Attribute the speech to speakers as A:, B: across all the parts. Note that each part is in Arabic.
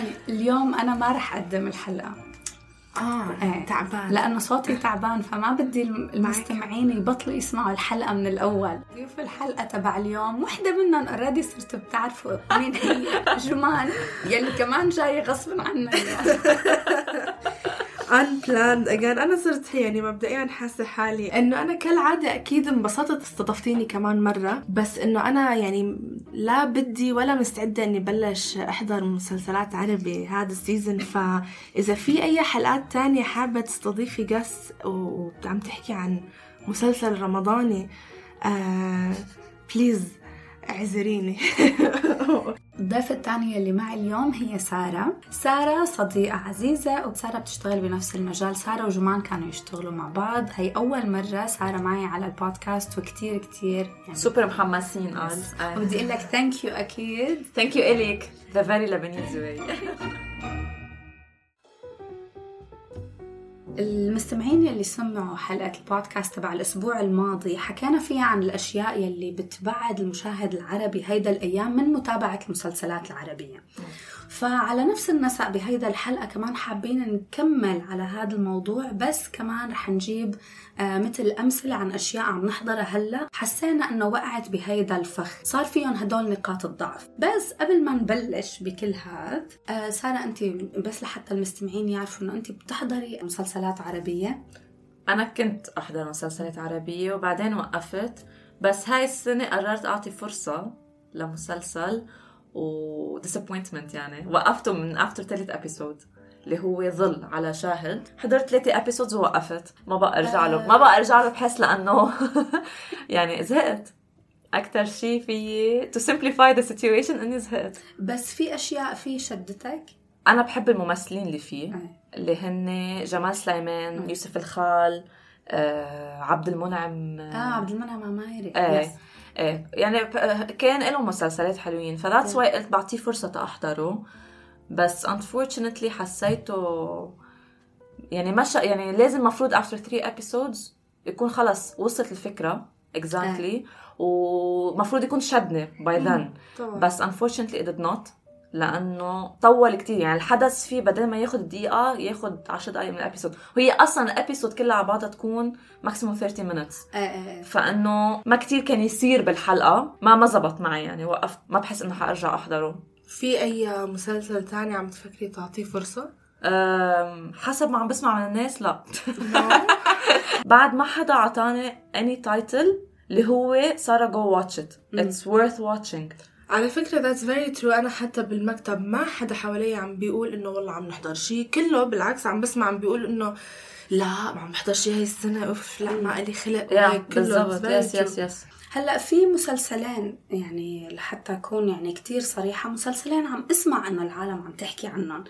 A: يعني اليوم أنا ما رح أقدم الحلقة.
B: آه
A: إيه.
B: تعبان.
A: لأنه صوتي تعبان فما بدي الم- المستمعين يبطلوا يسمعوا الحلقة من الأول. ضيوف الحلقة تبع اليوم. وحدة منهم اوريدي صرتوا بتعرفوا مين هي. جمان يلي كمان جاية غصبا عنا
B: unplanned. Again أنا صرت يعني مبدئيا حاسة حالي إنه أنا كالعادة أكيد انبسطت استضفتيني كمان مرة. بس إنه أنا يعني لا بدي ولا مستعدة إني بلش أحضر مسلسلات عربي هذا ال season. فاذا في أي حلقات تانية حابة تستضيفي guest وعم تحكي عن مسلسل رمضاني آه please اعذريني.
A: الضيفة الثانية اللي معي اليوم هي سارة. سارة صديقة عزيزة وسارة بتشتغل بنفس المجال. سارة وجمان كانوا يشتغلوا مع بعض. هي أول مرة سارة معي على البودكاست وكتير كتير يعني
C: سوبر محمسين قال
A: بدي أقول لك thank you أكيد.
C: thank you إليك. the very Lebanese way.
A: المستمعين يلي سمعوا حلقة البودكاست تبع الأسبوع الماضي حكينا فيها عن الأشياء يلي بتبعد المشاهد العربي هيدا الأيام من متابعة المسلسلات العربية. فعلى نفس النسق بهيدا الحلقة كمان حابين نكمل على هذا الموضوع بس كمان رح نجيب آه مثل أمثلة عن أشياء عم نحضرها هلا. حسينا إنه وقعت بهيدا الفخ صار فيهم هدول نقاط الضعف. بس قبل ما نبلش بكل هذا آه سارة أنت بس لحتى المستمعين يعرفوا إنه أنت بتحضري مسلسلات عربية.
C: أنا كنت أحضر مسلسلات عربية وبعدين وقفت بس هاي السنة قررت أعطي فرصة لمسلسل و disappointment يعني. وقفته من after ثالث episode اللي هو ظل على شاهد. حضرت ثلاثة episodes ووقفت. ما بقى أرجع له ما بقى أرجع له بحس لأنه يعني زهقت. أكثر شيء في to simplify the situation إني زهقت.
A: بس في أشياء فيه شدتك؟
C: أنا بحب الممثلين اللي فيه. اللي هن جمال سليمان يوسف الخال آه، عبد المنعم.
A: آه عبد المنعم عمايري.
C: إيه
A: yes.
C: إيه. يعني كان له مسلسلات حلوين. ف that's why قلت بعطيه فرصة أحضره. بس unfortunately حسيته يعني مش يعني لازم مفروض after 3 episodes يكون خلص وصلت الفكرة exactly. ومفروض يكون شدني by then. بس unfortunately it did not. لأنه طول كتير. يعني الحدث فيه بدل ما ياخد دقيقة ياخد 10 دقائق من ال episode وهي أصلا ال episode كلها على بعضها تكون maximum 30 minutes.
A: آه آه
C: فإنه ما كتير كان يصير بالحلقة. ما ما زبط معي يعني. وقفت. ما بحس إنه حأرجع أحضره.
B: في أي مسلسل تاني عم تفكري تعطيه فرصة؟
C: أم، حسب ما عم بسمع من الناس لا. بعد ما حدا عطاني any title اللي هو سارة go watch it it's worth watching.
B: على فكرة that's very true. أنا حتى بالمكتب ما حدا حوالي عم بيقول إنه والله عم نحضر شيء كله بالعكس عم بسمع عم بيقول إنه لا ما عم بحضر شيء هاي السنة. أوف لا ما إلي خلق.
C: يا
B: وهيك كله
C: بالضبط.
B: yes.
C: yes yes
A: هلأ في مسلسلين يعني لحتى أكون يعني كتير صريحة مسلسلين عم أسمع إنه العالم عم تحكي عنهم.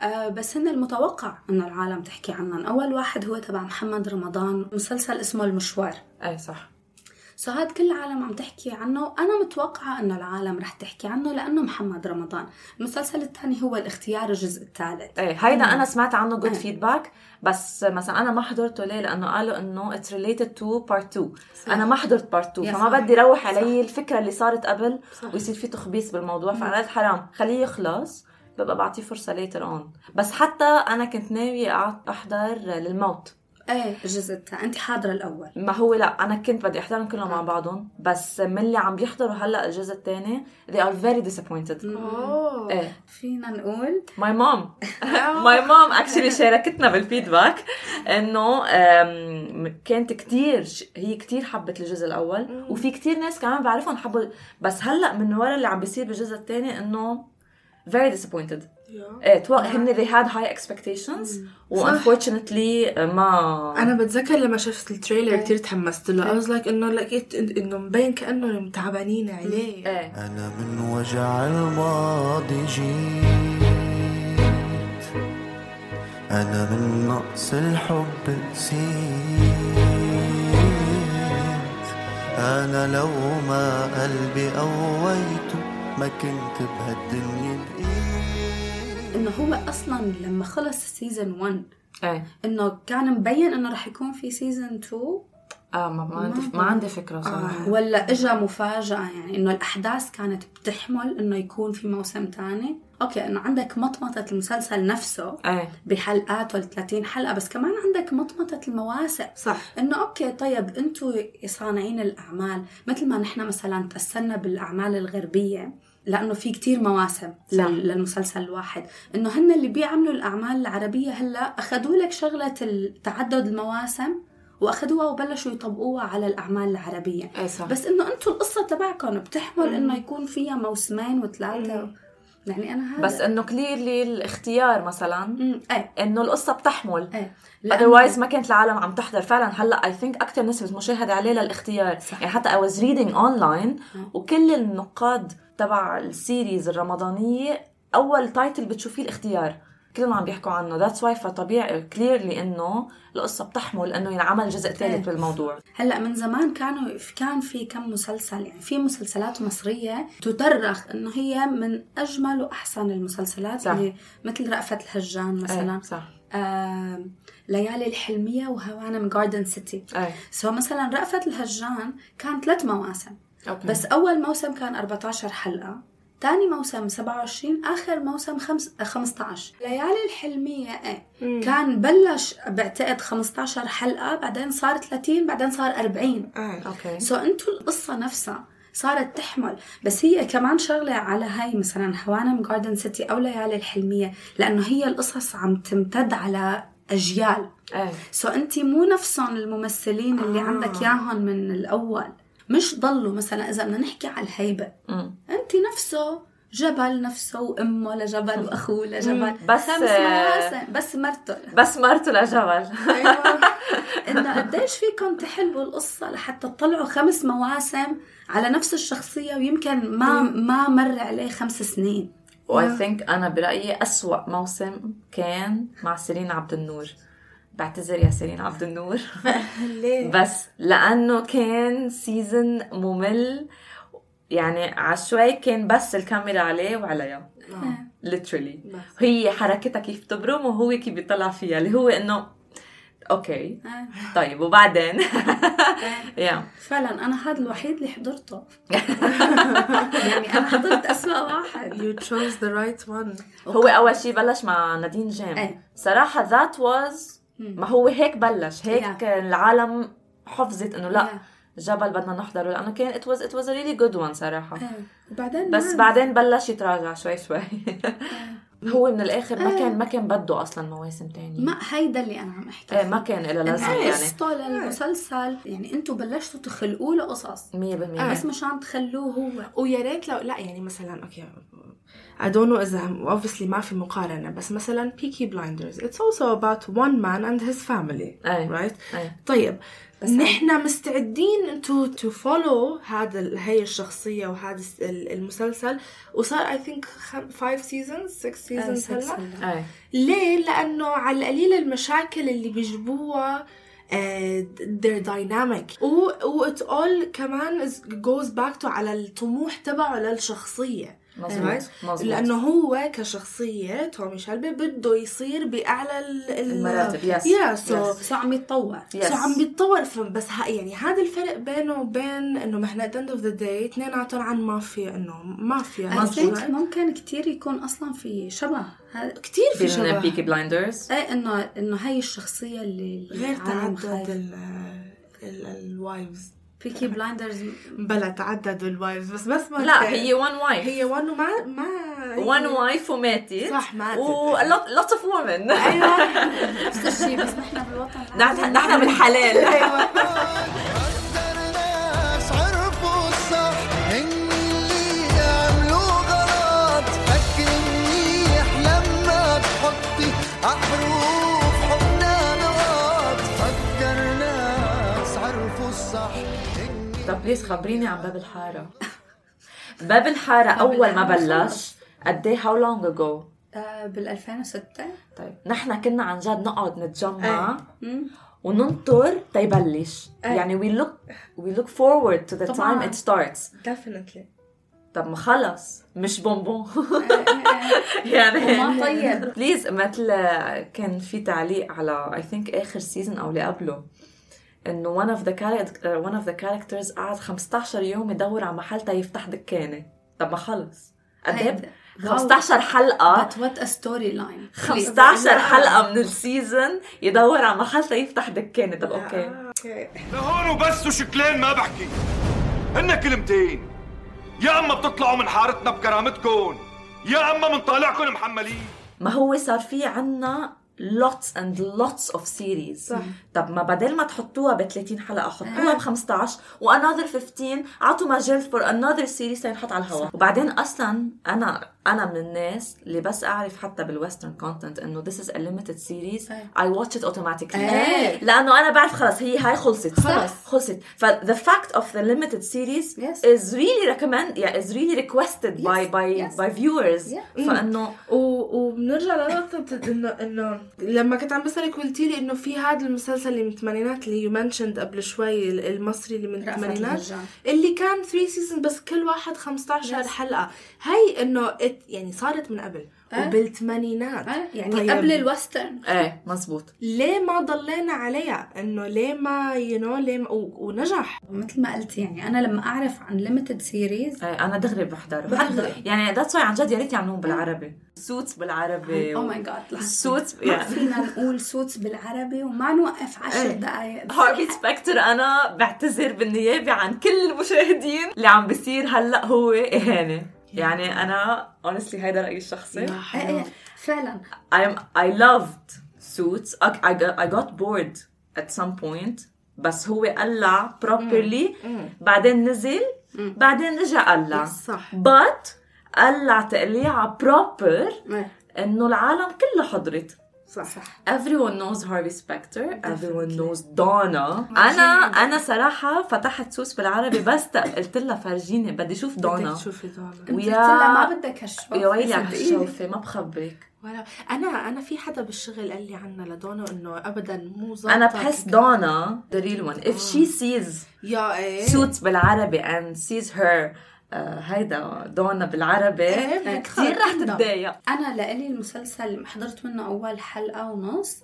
A: آه بس هن المتوقع إنه العالم تحكي عنهم. أول واحد هو تبع محمد رمضان. مسلسل اسمه المشوار.
C: أي صح.
A: so هاد كل العالم عم تحكي عنه أنا متوقعة إنه العالم رح تحكي عنه لأنه محمد رمضان المسلسل الثاني هو الاختيار الجزء الثالث
C: إيه هيدا أنا سمعت عنه good
A: إيه.
C: feedback بس مثلا أنا ما حضرته ليه لأنه قالوا إنه it's related to part 2
A: صح.
C: أنا ما حضرت part 2
A: yeah
C: فما
A: صح.
C: بدي روح. علي الفكرة اللي صارت قبل
A: صح.
C: ويصير في تخبيص بالموضوع فانا قلت حرام خليه يخلص ببقى بعطيه فرصة later on بس حتى أنا كنت ناوية أحضر للموت
A: إيه الجزء الثاني انت حاضرة الأول.
C: ما هو لا أنا كنت بدي أحضرهم كلهم مع بعضهم بس من اللي عم بيحضروا هلأ الجزء الثاني they are very disappointed.
B: أوه.
C: إيه.
A: فينا نقول
C: my mom my mom actually شاركتنا بال feedback إنه كانت كتير هي كتير حبت الجزء الأول وفي كتير ناس كمان بعرفهم حبوا بس هلأ من ورا اللي عم بيصير بالجزء الثاني إنه very disappointed. إيه تو هن they had high expectations. و unfortunately ما
B: أنا بتذكر لما شفت ال trailer كتير تحمست له. I was like إنه لقيت إنه مبين كأنه تعبانين عليه.
C: إيه
D: أنا من وجع الماضي جيت. أنا من نقص الحب نسيت. أنا لو ما قلبي قويته ما كنت بهالدنيا
A: إنه هو أصلا لما خلص season 1
C: إيه.
A: إنه كان مبين إنه رح يكون في season 2
C: آه ما, ما عندي ما عندي فكرة صراحة.
A: ولا اجى مفاجأة يعني إنه الأحداث كانت بتحمل إنه يكون في موسم تاني. أوكي إنه عندك مطمطة المسلسل نفسه
C: إيه.
A: بحلقاته ال 30 حلقة بس كمان عندك مطمطة المواسم.
B: صح.
A: إنه أوكي طيب أنتم صانعين الأعمال مثل ما نحن مثلا تاثرنا بالأعمال الغربية. لأنه في كتير مواسم
B: صح.
A: لل- للمسلسل الواحد. إنه هن اللي بيعملوا الأعمال العربية هلأ أخذوا لك شغلة تعدد المواسم وأخذوها وبلشوا يطبقوها على الأعمال العربية.
C: إيه صح.
A: بس إنه أنتم القصة تبعكم بتحمل إنه يكون فيها موسمين وثلاثة. يعني أنا هذا
C: بس إنه clearly الاختيار مثلا
A: إيه.
C: إنه القصة بتحمل.
A: إيه.
C: otherwise ما كانت العالم عم تحضر. فعلا هلأ I think أكثر نسبة مشاهدة عليه للاختيار.
A: صح.
C: يعني حتى I was reading online
A: مم.
C: وكل النقاد تبع ال series الرمضانية أول title بتشوفيه الاختيار. كلهم عم بيحكوا عنه. that's why فطبيعي clearly إنه القصة بتحمل إنه ينعمل جزء ثالث
A: إيه.
C: بالموضوع.
A: هلأ من زمان كانوا كان في كم مسلسل يعني في مسلسلات مصرية تترخ إنه هي من أجمل وأحسن المسلسلات
C: صح.
A: اللي مثل رأفت الهجان مثلا.
C: إيه صح.
A: آه ليالي الحلمية وهوانم جاردن سيتي
C: إيه.
A: so مثلا رأفت الهجان كان ثلاث مواسم.
C: okay.
A: بس أول موسم كان 14 حلقة ثاني موسم 27 آخر موسم خمس 15 ليالي الحلمية إيه كان بلش بعتقد 15 حلقة بعدين صار 30 بعدين صار 40
B: آه.
C: okay.
A: so انتو القصة نفسها صارت تحمل. بس هي كمان شغلة على هاي مثلا هوانم جاردن سيتي أو ليالي الحلمية لأنه هي القصص عم تمتد على أجيال. سو انت مو نفسهم الممثلين اللي.
B: آه.
A: عندك ياهم من الأول. مش ضلوا مثلا إذا بدنا نحكي على الهيبة.
C: مم.
A: أنت نفسه جبل نفسه وأمه لجبل وأخوه لجبل.
C: بس-
A: خمس مواسم بس مرته.
C: بس مرته لجبل.
B: أيوه.
A: إنه قديش فيكم تحلوا القصة لحتى تطلعوا خمس مواسم على نفس الشخصية ويمكن ما ما مر عليه خمس سنين.
C: و I think أنا برأيي أسوأ موسم كان مع سيرين عبد النور. بعتذر يا سيرين عبد النور.
B: ليه؟
C: بس لأنه كان season ممل. يعني عشوائي كان بس الكاميرا عليه وعليها. literally.
B: بس.
C: هي حركتها كيف تبرم وهو كيف بيطلع فيها. اللي هو إنه okay
A: آه.
C: طيب وبعدين؟ يا
A: فعلا أنا هذا الوحيد اللي حضرته. يعني أنا حضرت أسوأ واحد.
B: You chose the right one.
C: هو أول شيء بلش مع نادين جيم.
A: إيه.
C: صراحة ذات واز ما هو هيك بلش هيك
A: Yeah.
C: العالم حفظت إنه لا
A: Yeah.
C: جبل بدنا نحضره لأنه كان it was it was a really good one
A: صراحة. وبعدين
C: بس
A: ما-
C: بعدين بلش يتراجع شوي شوي. هو من الآخر ما كان ما كان بده أصلا مواسم تانية.
A: ما هيدا اللي أنا عم أحكي.
C: إيه ما كان له لازمه يعني.
A: قصته للمسلسل يعني أنتم بلشتوا تخلقوا له قصص
C: 100%
A: بس مشان تخلوه هو.
B: ويا ريت لو لا يعني مثلا أوكي I don't know إذا obviously ما في مقارنة بس مثلا Peaky Blinders it's also about one man and his family
C: أي.
B: right
C: أي.
B: طيب
A: بس
B: نحن مستعدين to to follow هذا هي الشخصية وهذا المسلسل وصار I think five seasons six
A: آه،
B: seasons
C: هلأ
B: ليه؟ لأنه على القليل المشاكل اللي بيجيبوها uh, they're dynamic و, و it all كمان is, goes back to على الطموح تبعه للشخصية
C: مظبوط
B: لأنه هو كشخصية تومي شلبي بده يصير بأعلى ال- ال-
C: المراتب yes
B: yeah so
A: so عم يتطور.
C: Yes.
B: so عم بيتطور فم بس ها يعني هذا الفرق بينه وبين إنه ما إحنا at the end of the day اثنيناتهم عن مافيا إنه مافيا
A: ممكن كتير يكون أصلا في شبه.
B: كتير في شبه.
C: Peaky Blinders
A: إيه انه إنه هي الشخصية اللي
B: غير تعدد ال wives
A: Peaky Blinders
B: بلا تعددوا ال wives بس بس ما
C: لا. هي one wife
B: هي one وما ما
C: one wife وماتت.
B: صح ماتت.
C: و lot of women
B: أيوه.
A: نفس الشيء بس نحن بالوطن.
C: نحن نحن بالحلال.
D: أيوه. الصح
C: طب please خبريني عن باب الحارة. باب الحارة أول ما بلش قد إيه؟ Long ago
A: آه بال 2006
C: طيب نحن كنا عن جد نقعد نتجمع. وننطر تيبلش. يعني we look we look forward to the
A: طبعاً.
C: time it starts.
B: Definitely.
C: طب ما خلص مش بونبون. يعني
A: وما طيب.
C: please مثل كان في تعليق على I think آخر season أو اللي قبله. إنه one of the character one of the characters قعد 15 يوم يدور على محل تا يفتح دكانة. طب ما خلص. قد إيه؟
A: هيدا. wow.
C: 15 حلقة.
A: But what a storyline.
C: 15 حلقة من ال season يدور على محل ليفتح دكانة. طب okay.
B: okay
E: لهون وبس وشكلين ما بحكي. هن كلمتين. يا أما بتطلعوا من حارتنا بكرامتكم يا أما منطالعكم محملين.
C: ما هو صار في عنا lots and lots of series.
B: صح.
C: طب ما بدل ما تحطوها ب 30 حلقة حطوها ب 15 و another 15 عطوا مجال for another series تنحط على الهواء. وبعدين أصلا أنا أنا من الناس اللي بس أعرف حتى بال western content إنه this is a limited series I watch it automatically
A: إيه.
C: لأنه أنا بعرف خلص هي هاي خلصت
A: خلص.
C: خلصت ف the fact of the limited series
A: Yes.
C: is really recommend yeah, is really requested by by
A: Yes.
C: by viewers
A: Yeah.
C: فانه
B: و- وبنرجع لنقطة انه إنه لما كنت عم بسألك قلتي لي إنه في هذا المسلسل اللي من الثمانينات اللي you mentioned قبل شوي المصري اللي من الثمانينات. اللي كان 3 season بس كل واحد 15
A: Yes.
B: حلقة هي إنه it- يعني صارت من قبل.
A: أه.
B: وبالثمانينات
A: آه، يعني
B: طيب.
A: قبل ال
C: western. إيه مزبوط
B: ليه ما ضلينا عليها؟ إنه ليه ما you know ليه ما و- ونجح.
A: مثل ما قلت يعني أنا لما أعرف عن limited series
C: إيه أنا دغري بحضره.
A: بحضره.
C: حتى يعني that's why عن جد يا ريت يعملوهم بالعربي. سوتس بالعربي
A: أو ماي جاد
C: سوتس
A: ما فينا نقول Suits بالعربي وما نوقف عشر
C: إيه.
A: دقائق
C: Harvey Specter أنا بعتذر بالنيابة عن كل المشاهدين اللي عم بيصير. هلأ هو إهانة. يعني أنا honestly هيدا رأيي الشخصي.
B: يا
A: إيه. إيه، فعلا.
C: I'm I loved suits. I, I, got, I got bored at some point. بس هو قلع properly. بعدين نزل. بعدين رجع قلع.
B: صح.
C: but قلع تقليعة proper
A: إيه.
C: إنه العالم كله حضرت.
B: صح.
A: صح.
C: Everyone knows Harvey Specter. Everyone knows Donna. أنا أنا صراحة فتحت سوس بالعربي بس قلت لها فرجيني بدي أشوف
B: بدك
C: دونا
B: تشوفي دونا
C: ويا-
A: قلت لها ما بدك هالشوف
C: يا ويلي على
A: صدقيني.
C: هالشوفة ما بخبرك.
B: ولا. أنا أنا في حدا بالشغل قال لي عنها لدونا إنه ابدا مو ظابطة
C: أنا بحس دونا the real one. If she sees
B: يا إيه.
C: suits بالعربي and sees her آه، هيدا دونا بالعربي.
B: إيه،
C: كثير رح. تتضايق.
A: أنا لإلي المسلسل اللي حضرت منه أول حلقة ونص.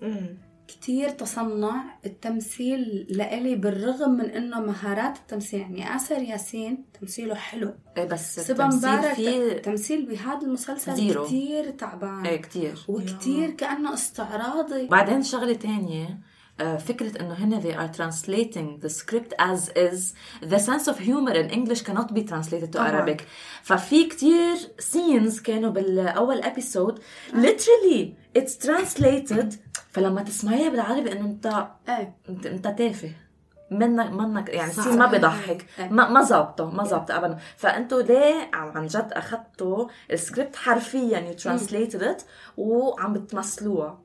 A: كتير تصنع التمثيل لإلي بالرغم من إنه مهارات التمثيل يعني آسر ياسين تمثيله حلو.
C: إيه بس
A: سبا
C: التمثيل
A: مبارك
C: فيه
A: التمثيل بهذا المسلسل
C: زيرو.
A: كتير تعبان.
C: إيه كثير
A: وكتير كأنه استعراضي.
C: بعدين شغلة تانية آه، فكرة انه هن they are translating the script as is the sense of humor in English cannot be translated to
A: طبعاً.
C: Arabic ففي كتير scenes كانوا بالاول episode literally it's translated فلما تسمعيها بالعربي إيه انت انت تافه منك منك يعني
B: صح.
C: ال scene ما بضحك
A: إيه.
C: ما ما ظابطه ما ظابطه ابدا. فأنتوا ليه عن جد أخذتوا السكريبت حرفيا you translated it وعم بتمثلوها.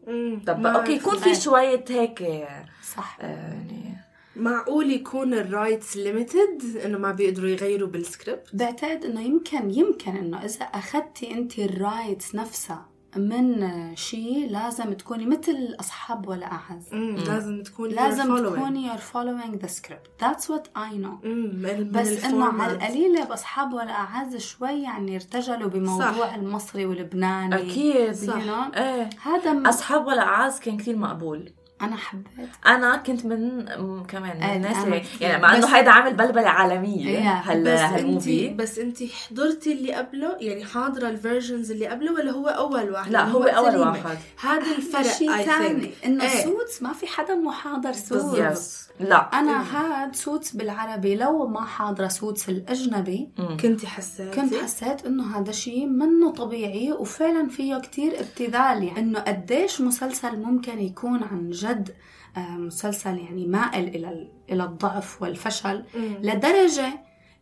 C: طب okay يكون في شوية هيك آه،
A: صح
C: يعني
B: معقول يكون ال rights limited إنه ما بيقدروا يغيروا بالسكريبت
A: بعتقد إنه يمكن يمكن إنه إذا أخذتي انت ال rights نفسها. من شيء لازم تكوني مثل أصحاب ولا
B: أعز لازم تكون
A: لازم
B: you're.
A: تكوني you're following the script that's what I know
B: أمم، من
A: بس
B: إنه.
A: على القليلة بأصحاب ولا أعز شوي يعني ارتجلوا بموضوع
B: صح.
A: المصري واللبناني
C: أكيد
A: you know؟
C: إيه
A: هذا م-
C: أصحاب ولا أعز كان كثير مقبول
A: أنا حبيت
C: أنا كنت من كمان من
A: إيه،
C: الناس اللي
A: كثير.
C: يعني مع
B: إنه
C: هيدا عامل بلبله عالمية
A: إيه،
C: هال
B: بس
C: هال movie
B: انت بس انت حضرتي اللي قبله يعني حاضرة ال versions اللي قبله ولا هو أول واحد
C: لا
B: اللي
C: هو أول
B: سليمة؟
C: واحد
B: هذا الفرق
A: شيء ثاني. إنه
B: إيه.
A: Suits ما في حدا مو حاضر
C: Suits لا.
A: أنا هاد Suits بالعربي لو ما حاضرة Suits الأجنبي
B: كنتي حسيتي
A: كنت حسيت إنه هذا شيء منه طبيعي وفعلا فيه كتير ابتذال يعني إنه قديش مسلسل ممكن يكون عن جد آه، مسلسل يعني مائل إلى ال- إلى الضعف والفشل لدرجة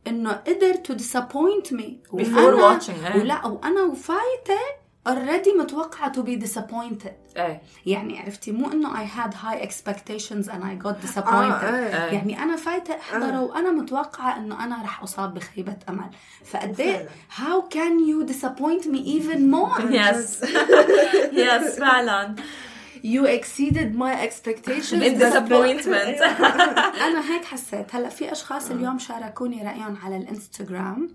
A: إنه قدر تو disappoint me.
C: Before watching، إيه.
A: ولا وأنا وفايتة already متوقعة to be disappointed.
C: إيه.
A: يعني عرفتي مو إنه I had high expectations and I got disappointed.
B: آه،
C: إيه.
A: يعني أنا فايتة احضره وأنا متوقعة إنه أنا رح أصاب بخيبة أمل. فقد إيه؟ how can you disappoint me even more?
C: يس Yes فعلا.
B: You exceeded my expectations.
C: In disappointment.
A: أنا هيك حسيت. هلأ في أشخاص اليوم شاركوني رأيهم على الإنستغرام.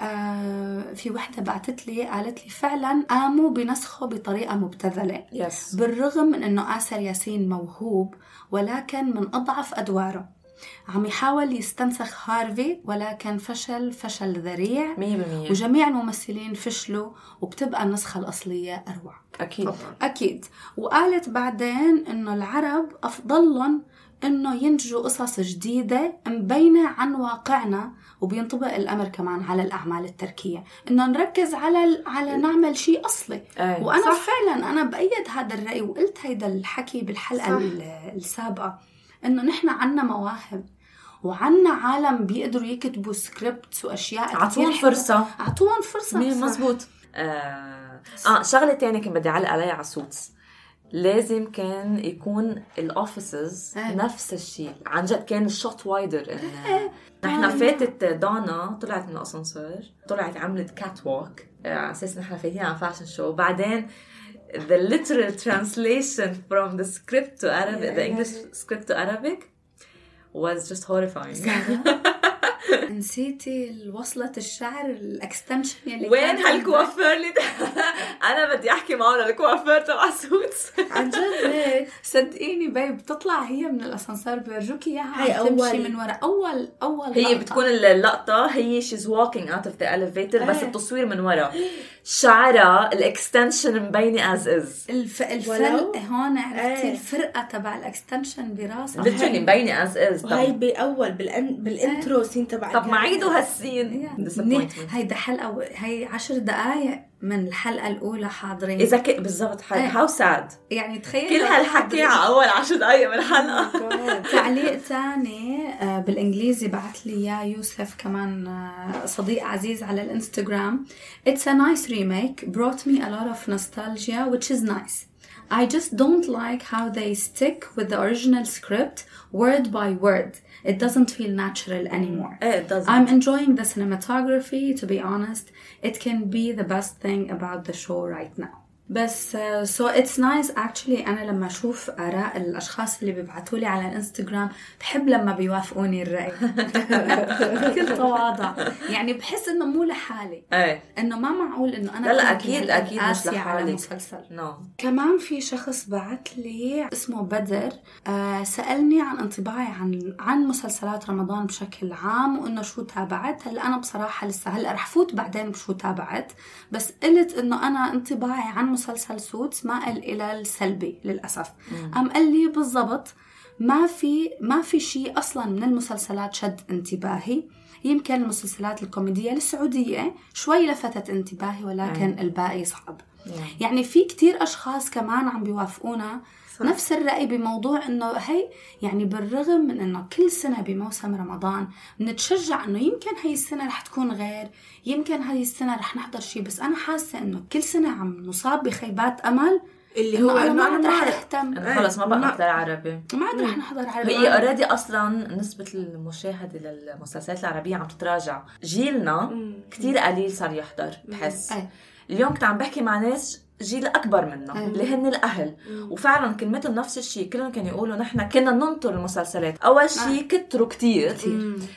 A: آه في وحدة بعثت لي قالت لي فعلا قاموا بنسخه بطريقة مبتذلة.
C: Yes
A: بالرغم من إنه آسر ياسين موهوب ولكن من أضعف أدواره. عم يحاول يستنسخ Harvey ولكن فشل فشل ذريع.
C: 100%
A: وجميع الممثلين فشلوا وبتبقى النسخة الأصلية أروع.
C: أكيد.
A: أكيد. وقالت بعدين إنه العرب أفضلهم إنه ينتجوا قصص جديدة مبينة عن واقعنا وبينطبق الأمر كمان على الأعمال التركية إنه نركز على ال- على نعمل شيء أصلي
C: إيه
A: وأنا
B: صح.
A: فعلا أنا بأيد هذا الرأي وقلت هيدا الحكي بالحلقة
B: صح.
A: ال- السابقة إنه نحن عنا مواهب وعنا عالم بيقدروا يكتبوا سكريبت وأشياء كتير أعطوهم.
C: فرصة
A: أعطوهم فرصة
C: مية مزبوط آه. آه شغلة تانية كنت بدي اعلق عليها على Suits لازم كان يكون ال offices
A: إيه.
C: نفس الشيء عن جد كان ال shot wider
A: إيه.
C: نحن
A: آه.
C: فاتت دانا طلعت من الأسانسير طلعت عملت catwalk على أساس نحن فايتين على fashion show بعدين the literal translation from the script to Arabic the English script to Arabic was just horrifying
A: نسيتي وصلة الشعر ال extension يلي
C: وين هالكوافير اللي أنا بدي أحكي معه للكوافير تبع Suits
B: عن جد؟ هيك
A: صدقيني babe بتطلع هي من الأسانسير بيرجوكي إياها
B: هي
A: عم تمشي
B: أول-
A: من ورا. اول أول
C: هي
A: لقطة.
C: بتكون اللقطة هي she's walking out of the elevator بس
B: إيه.
C: التصوير من ورا. شعرها ال extension مبينة as is.
A: الف... الفرق هون عرفتي
B: إيه.
A: الفرقة تبع ال extension براسها.
C: Literally مبينة as is.
B: وهي
C: طب,
B: بأول بالان بال intro scene تبع
C: طب ما عيدوا
A: هال
C: scene.
A: هيدا حلقة و... هي عشر دقايق من الحلقة الأولى حاضرين.
C: إذا ك... بالضبط
A: إيه.
C: how sad.
A: يعني تخيل
C: كل هالحكي على أول عشر دقايق من الحلقة.
A: تعليق تاني آه، بالإنجليزي بعت لي إياه يوسف كمان آه، صديق عزيز على الإنستغرام. It's a nice remake. Brought me a lot of nostalgia which is nice. I just don't like how they stick with the original script word by word. it doesn't feel natural anymore.
C: Eh, it doesn't.
A: I'm enjoying the cinematography, to be honest. It can be the best thing about the show right now. بس so it's nice actually أنا لما أشوف آراء الأشخاص اللي بيبعتوا لي على الانستغرام بحب لما بيوافقوني الرأي. بكل تواضع يعني بحس إنه مو لحالي.
C: إيه.
A: إنه ما معقول إنه أنا
C: لا لا
A: هالقد
C: أكيد مش
A: على
C: لحالك.
A: مسلسل.
C: نو
A: كمان في شخص بعت لي اسمه بدر آه سألني عن انطباعي عن عن مسلسلات رمضان بشكل عام وإنه شو تابعت. هلا أنا بصراحة لسه هلأ رح فوت بعدين بشو تابعت. بس قلت إنه أنا انطباعي عن مسلسل Suits ما قل إلا السلبي للأسف. قام قال لي بالضبط ما في ما في شيء أصلا من المسلسلات شد انتباهي. يمكن المسلسلات الكوميدية السعودية شوي لفتت انتباهي ولكن الباقي صعب. يعني في كتير أشخاص كمان عم بيوافقونا صح. نفس الرأي بموضوع إنه هي يعني بالرغم من إنه كل سنة بموسم رمضان بنتشجع إنه يمكن هاي السنة رح تكون غير يمكن هاي السنة رح نحضر شيء بس أنا حاسة إنه كل سنة عم نصاب بخيبات أمل
B: اللي هو انه
A: ما عاد
B: أنا
A: رح
B: ما
A: أهتم.
C: أنا خلص ما بقى أقدر عربي.
A: ما عاد رح نحضر على
C: هي اوريدي أصلا نسبة المشاهدة للمسلسلات العربية عم تتراجع. جيلنا كتير قليل صار يحضر بحس.
A: أي.
C: اليوم كنت عم بحكي مع ناس جيل أكبر منا
A: أي.
C: اللي هن الأهل. وفعلا كلمتهم نفس الشيء كلهم كانوا يقولوا نحن كنا ننطر المسلسلات. أول شيء كتروا كتير.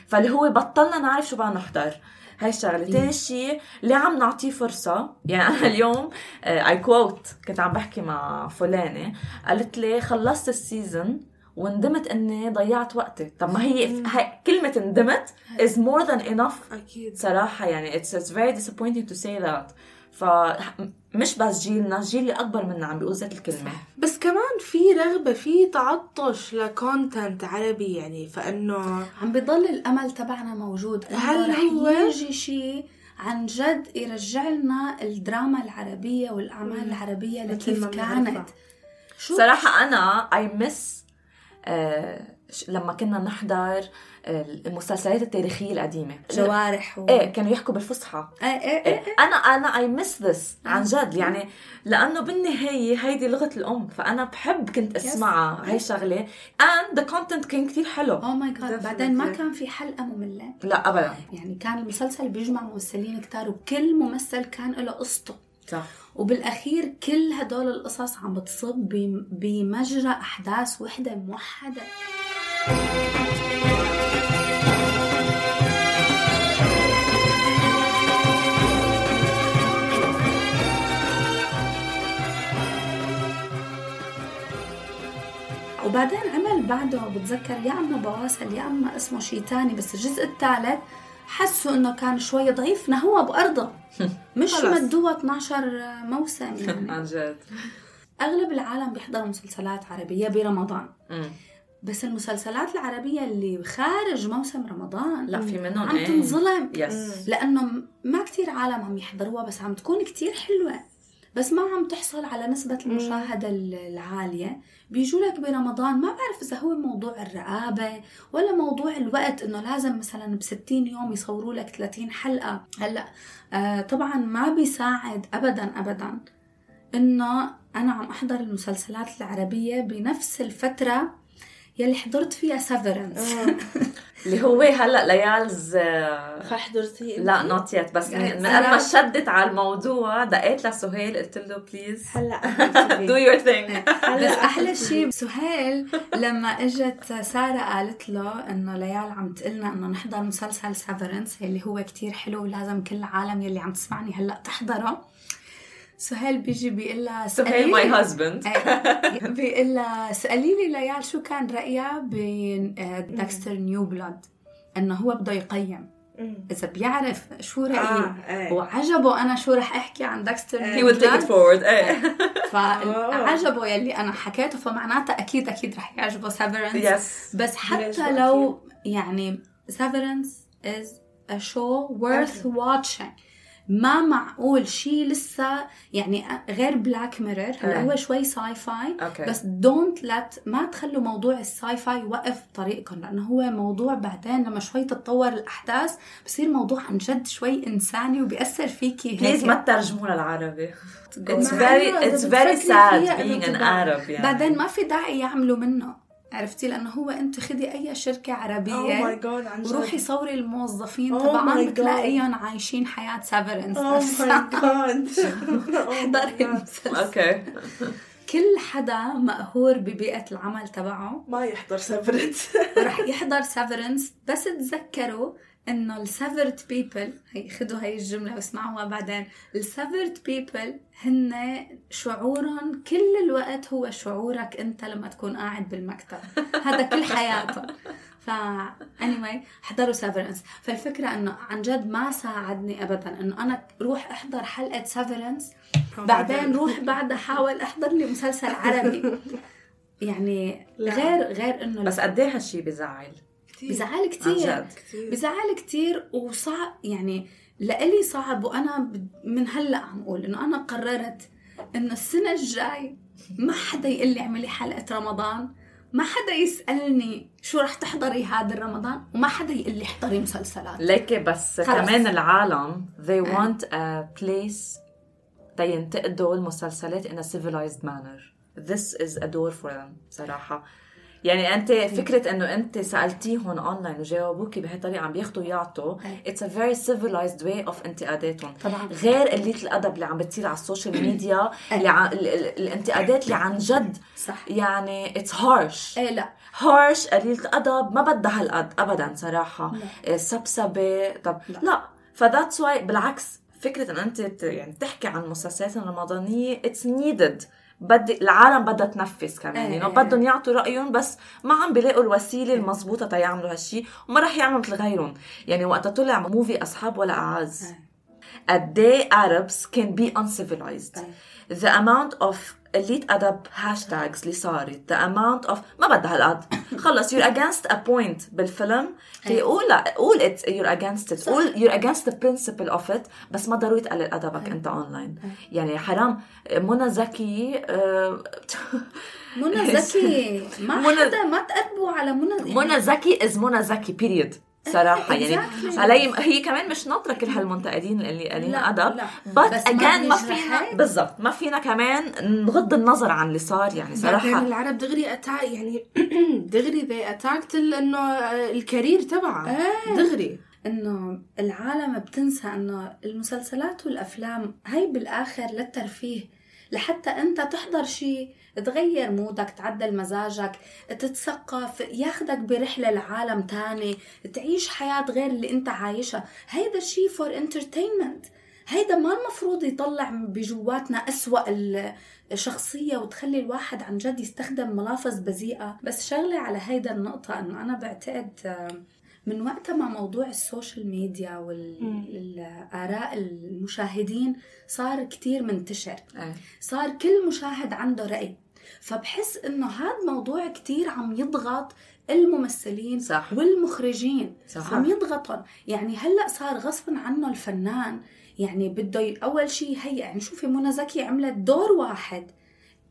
C: فاللي هو بطلنا نعرف شو بدنا نحضر. هاي الشغلة. ثاني شيء ليه عم نعطيه فرصة. يعني أنا اليوم I quote كنت عم بحكي مع فلانة. قالت لي خلصت ال season وندمت إني ضيعت وقتي. طب ما هي هاي كلمة ندمت is more than enough
B: أكيد.
C: صراحة يعني it's, it's very disappointing to say that. فمش بس جيلنا الجيل اللي أكبر منا عم بيقول ذات الكلمة.
B: بس كمان في رغبة في تعطش ل content عربي يعني فإنه
A: عم بضل الأمل تبعنا موجود.
B: هل
A: رح
B: هو-
A: يجي شيء عن جد يرجع لنا الدراما العربية والأعمال العربية اللي
B: مثل
A: كيف
B: ما
A: كانت. شو؟
C: صراحة أنا I miss آه لما كنا نحضر آه، المسلسلات التاريخية القديمة.
A: جوارح و...
C: إيه كانوا يحكوا بالفصحى.
A: إيه إيه إيه
C: إيه، أنا أنا I miss this عن جد. يعني لأنه بالنهاية هيدي لغة الأم فأنا بحب كنت اسمعها هي الشغلة. And the content كان كثير حلو.
A: اوه ماي جاد. بعدين ما كان في حلقة مملة.
C: لا ابدا.
A: يعني كان المسلسل بيجمع ممثلين كتار وكل ممثل كان له قصته.
C: صح.
A: وبالأخير كل هدول القصص عم بتصب بم- بمجرى أحداث وحدة موحدة. وبعدين عمل بعده بتذكر يا أما بواسل يا أما اسمه شيء تاني بس الجزء الثالث حسوا إنه كان شوي ضعيف نهوه بارضه مش
B: خلص.
A: مدوها 12 موسم يعني.
C: عن جد.
A: أغلب العالم بيحضروا مسلسلات عربية برمضان. بس المسلسلات العربية اللي خارج موسم رمضان
C: لا في منهم
A: عم
C: إيه.
A: تنظلم.
C: يس
A: لأنه ما كتير عالم عم يحضروها بس عم تكون كتير حلوة. بس ما عم تحصل على نسبة المشاهدة ال- العالية. بيجوا لك برمضان ما بعرف إذا هو موضوع الرقابة ولا موضوع الوقت إنه لازم مثلا ب 60 يوم يصوروا لك 30 حلقة. هلأ آه طبعا ما بيساعد أبدا أبدا إنه أنا عم أحضر المسلسلات العربية بنفس الفترة يلي حضرت فيها Severance
C: اللي هو هلأ ليال's آه،
B: حضرتي
C: لا not yet بس من قد ما شدت على الموضوع دقيت لسهيل قلت له please
B: هلأ
C: do your thing
A: بس أحلى شيء سهيل لما إجت ساره قالت له إنه ليال عم تقلنا إنه نحضر مسلسل Severance اللي هو كتير حلو ولازم كل العالم يلي عم تسمعني هلأ تحضره. سهيل بيجي بيقول لها
C: سهيل my
A: husband بيقول لها سألي لي ليال شو كان رأيها ب Dexter New Blood إنه هو بده يقيم. إذا بيعرف شو رأيي
B: آه، إيه.
A: وعجبه أنا شو رح أحكي عن Dexter
B: إيه.
C: هي it
A: بلاد؟
C: forward إيه.
A: فعجبه يلي أنا حكيته فمعناتها أكيد أكيد رح يعجبه Severance
C: yes
A: بس حتى لو يعني Severance is a show worth watching. ما معقول شيء لسه يعني غير Black Mirror هلا
C: إيه.
A: هو شوي sci-fi
C: okay.
A: بس don't let ما تخلوا موضوع ال sci-fi يوقف طريقكم لأنه هو موضوع بعدين لما شوي تتطور الأحداث بصير موضوع عن جد شوي انساني وبيأثر فيكي
C: please
A: هيك
C: ما تترجموه للعربي. It's
A: مع
C: very
A: إنه إذا
C: it's very
A: بتفكري
C: sad
A: فيها إنه
C: being an
A: تبع-
C: Arab يعني.
A: بعدين ما في داعي يعملوا منه. عرفتي؟ لأنه هو أنت خدي
B: أي شركة
A: عربية
B: جد عن جد.
A: وروحي صوري الموظفين
B: Oh
A: تبعهم
B: my God.
A: بتلاقيهم عايشين حياة Severance
B: oh my God
A: احضري المسلسل
C: okay
A: كل حدا مقهور ببيئة العمل تبعه
B: ما يحضر Severance
A: رح يحضر Severance بس تذكروا إنه ال severed people هي خدوا هي الجملة واسمعوها بعدين. ال severed people هن شعورهم كل الوقت هو شعورك أنت لما تكون قاعد بالمكتب. هذا كل حياتهم. ف anyway حضروا Severance فالفكرة إنه عن جد ما ساعدني ابدا. إنه أنا روح أحضر حلقة Severance بعدين روح بعدها حاول أحضر لي مسلسل عربي. يعني
B: لا.
A: غير غير إنه
C: بس قد إيه هالشي بزعل؟
A: بزعل
C: عن
A: كثير
C: جد.
A: بزعل كتير وصعب يعني لإلي صعب وأنا ب- من هلأ عم أقول إنه أنا قررت إنه السنة الجاي ما حدا يقول لي اعملي حلقة رمضان ما حدا يسألني شو رح تحضري هذا رمضان وما حدا يقول لي احضري مسلسلات.
C: ليكي بس
A: خلص.
C: كمان العالم they want a place تينتقدوا المسلسلات in a civilized manner. This is a door for them صراحة. يعني أنت فكرة إنه أنت سألتيهم اونلاين وجاوبوكي بهالطريقة عم بياخدوا يعطوا
A: أي.
C: it's a very civilized way of انتقاداتهم.
A: طبعا.
C: غير قلة الأدب اللي عم بتصير على ال social media اللي ع... الانتقادات اللي عن جد
A: صح.
C: يعني it's harsh.
A: إيه لا.
C: harsh قليلة الأدب ما بدها هالقد أبدا صراحة.
A: لا.
C: إيه، سبسبة. طب
A: لا.
C: لا. ف that's why بالعكس فكرة إن أنت ت- يعني تحكي عن المسلسلات الرمضانية it's needed بدي العالم بدها تنفس كمان
A: إيه،
C: يعني
A: إيه.
C: بدهم يعطوا رأيهم بس ما عم بيلاقوا الوسيلة المضبوطة تيعملوا هالشي وما رح يعملوا مثل غيرهم يعني وقت طلع movie أصحاب ولا
A: إيه.
C: قد إيه Arabs can be uncivilized the amount of elite أدب hashtags اللي صارت. The amount of ما بدها هالقد. خلص you're against a point بالفيلم. هي قول قول it you're against it. قول you're against the principle of it بس ما ضروري تقلل أدبك أنت أونلاين يعني حرام. منى زكي آه،
A: منى زكي ما حدا ما تقربوا على منى
C: منى زكي از منى زكي بيريد صراحة يعني. علي هي كمان مش ناطرة كل هالمنتقدين اللي قالين
A: لا.
C: بس
A: بس ما
C: فينا. بالضبط ما فينا كمان نغض النظر عن اللي صار يعني
B: بعدين
C: صراحة
B: العرب دغري أتا يعني دغري ذي اتاكت إنه الكارير تبعه
A: إيه.
B: دغري
A: إنه العالم بتنسى إنه المسلسلات والأفلام هي بالآخر للترفيه لحتى أنت تحضر شيء تغير mood ك تعدل مزاجك تتثقف ياخدك برحلة لعالم تاني تعيش حياة غير اللي أنت عايشها. هيدا الشيء for entertainment هيدا ما المفروض يطلع بجواتنا أسوأ الشخصية وتخلي الواحد عن جد يستخدم ملافظ بذيئة. بس شغلة على هيدا النقطة أنه أنا بعتقد من وقتها مع موضوع ال social media والآراء المشاهدين صار كتير منتشر.
C: إيه.
A: صار كل مشاهد عنده رأي. فبحس إنه هذا موضوع كتير عم يضغط الممثلين
C: صح.
A: والمخرجين.
C: صح.
A: عم يضغطهم. يعني هلأ صار غصبا عنه الفنان. يعني بده أول شيء هي يعني شوفي منى زكي عملت دور واحد.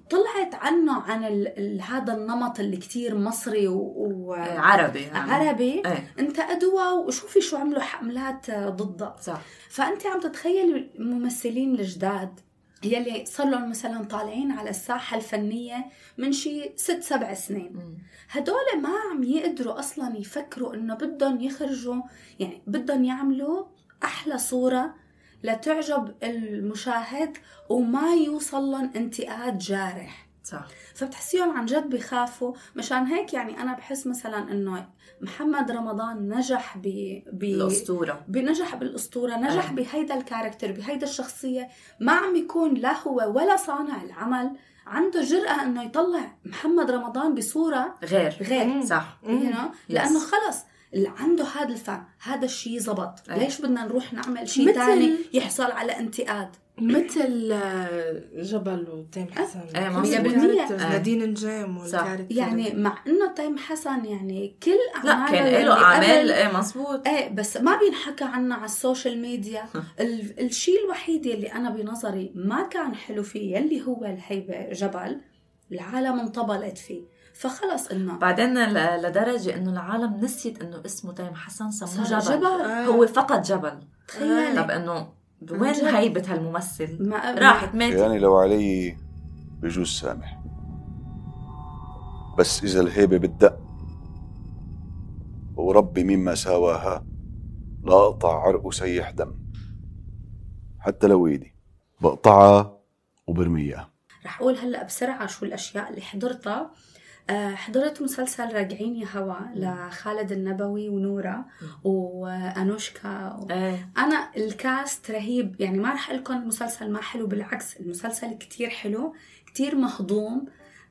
A: طلعت عنه عن ال ال هذا النمط اللي كتير مصري و, و...
C: إيه، عربي يعني.
A: عربي
C: إيه.
A: انتقدوها وشوفي شو عملوا حملات ضدها
C: صح
A: فأنت عم تتخيلي الممثلين الجداد يلي صار لهم مثلا طالعين على الساحة الفنية من شي ست سبع سنين. هدول ما عم يقدروا أصلا يفكروا إنه بدهم يخرجوا يعني بدهم يعملوا أحلى صورة لتعجب المشاهد وما يوصل لهم انتقاد جارح.
C: صح.
A: فبتحسيهم عن جد بخافوا مشان هيك يعني أنا بحس مثلا إنه محمد رمضان نجح ب ب
C: الاسطوره
A: بنجح بالأسطورة نجح
C: آه.
A: بهيدا الكاركتر بهيدا الشخصية. ما عم يكون لا هو ولا صانع العمل. عنده جرأة إنه يطلع محمد رمضان بصورة
C: غير.
A: غير.
C: صح.
A: You know? لأنه
C: Yes.
A: خلص. اللي عنده هذا الفن هذا الشيء زبط
C: أي.
A: ليش بدنا نروح نعمل شيء
B: مثل-
A: ثاني يحصل على انتقاد؟
B: مثل آه، جبل وتيم حسن.
C: مظبوط.
B: ال characters،
C: إيه.
B: نادين نجام
A: يعني مع إنه تيم حسن يعني كل
C: لا
A: أعماله
C: كان
A: يلي
C: له اعمال إيه مزبوط
A: إيه بس ما بينحكى عنه على ال social media. ال- الشيء الوحيد اللي أنا بنظري ما كان حلو فيه يلي هو الهيبة جبل العالم انطبلت فيه. فخلص إنه
C: بعدين ل- لدرجة إنه العالم نسيت إنه اسمه تيم حسن سموه جبل,
A: جبل.
B: آه.
C: هو فقط جبل.
A: تخيلي.
C: طب إنه وين. هيبة هالممثل؟
A: ما
C: راحت ماتت.
F: يعني لو علي بجوز سامح. بس إذا الهيبة بتدق وربي مما ساواها لا أقطع عرق وسيح دم. حتى لو إيدي. بقطعها وبرميها.
A: رح أقول هلأ بسرعة شو الأشياء اللي حضرتها. حضرت مسلسل راجعين يا هوا لخالد النبوي ونورا وأنوشكا. و...
C: إيه.
A: أنا الكاست رهيب يعني ما رح لكم المسلسل ما حلو بالعكس المسلسل كتير حلو كتير مهضوم.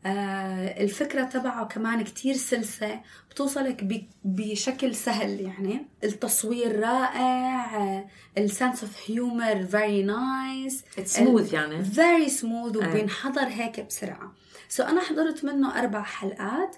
A: آه الفكرة تبعه كمان كتير سلسة بتوصلك بشكل سهل يعني التصوير رائع ال sense of humor very
C: nice smooth يعني.
A: very smooth
C: آه.
A: وبينحضر هيك بسرعة. so أنا حضرت منه أربع حلقات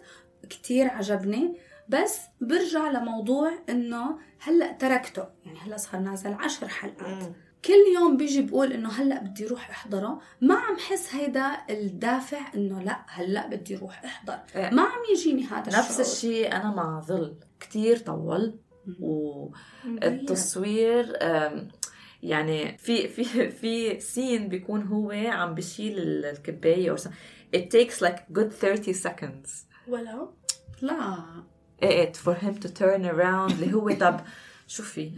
A: كتير عجبني. بس برجع لموضوع إنه هلأ تركته. يعني هلأ صار نازل عشر حلقات. كل يوم بيجي بقول إنه هلأ بدي روح أحضره. ما عم حس هيدا الدافع إنه لأ هلأ بدي روح أحضر.
C: إيه.
A: ما عم يجيني هذا
C: نفس
A: الشعور.
C: الشيء أنا مع ظل. كتير طول. والتصوير يعني في في في سين بيكون هو عم بشيل ال- الكباية it takes like good 30 seconds.
A: ولو لا
C: إيه إيه for him to turn around اللي هو طب شوفي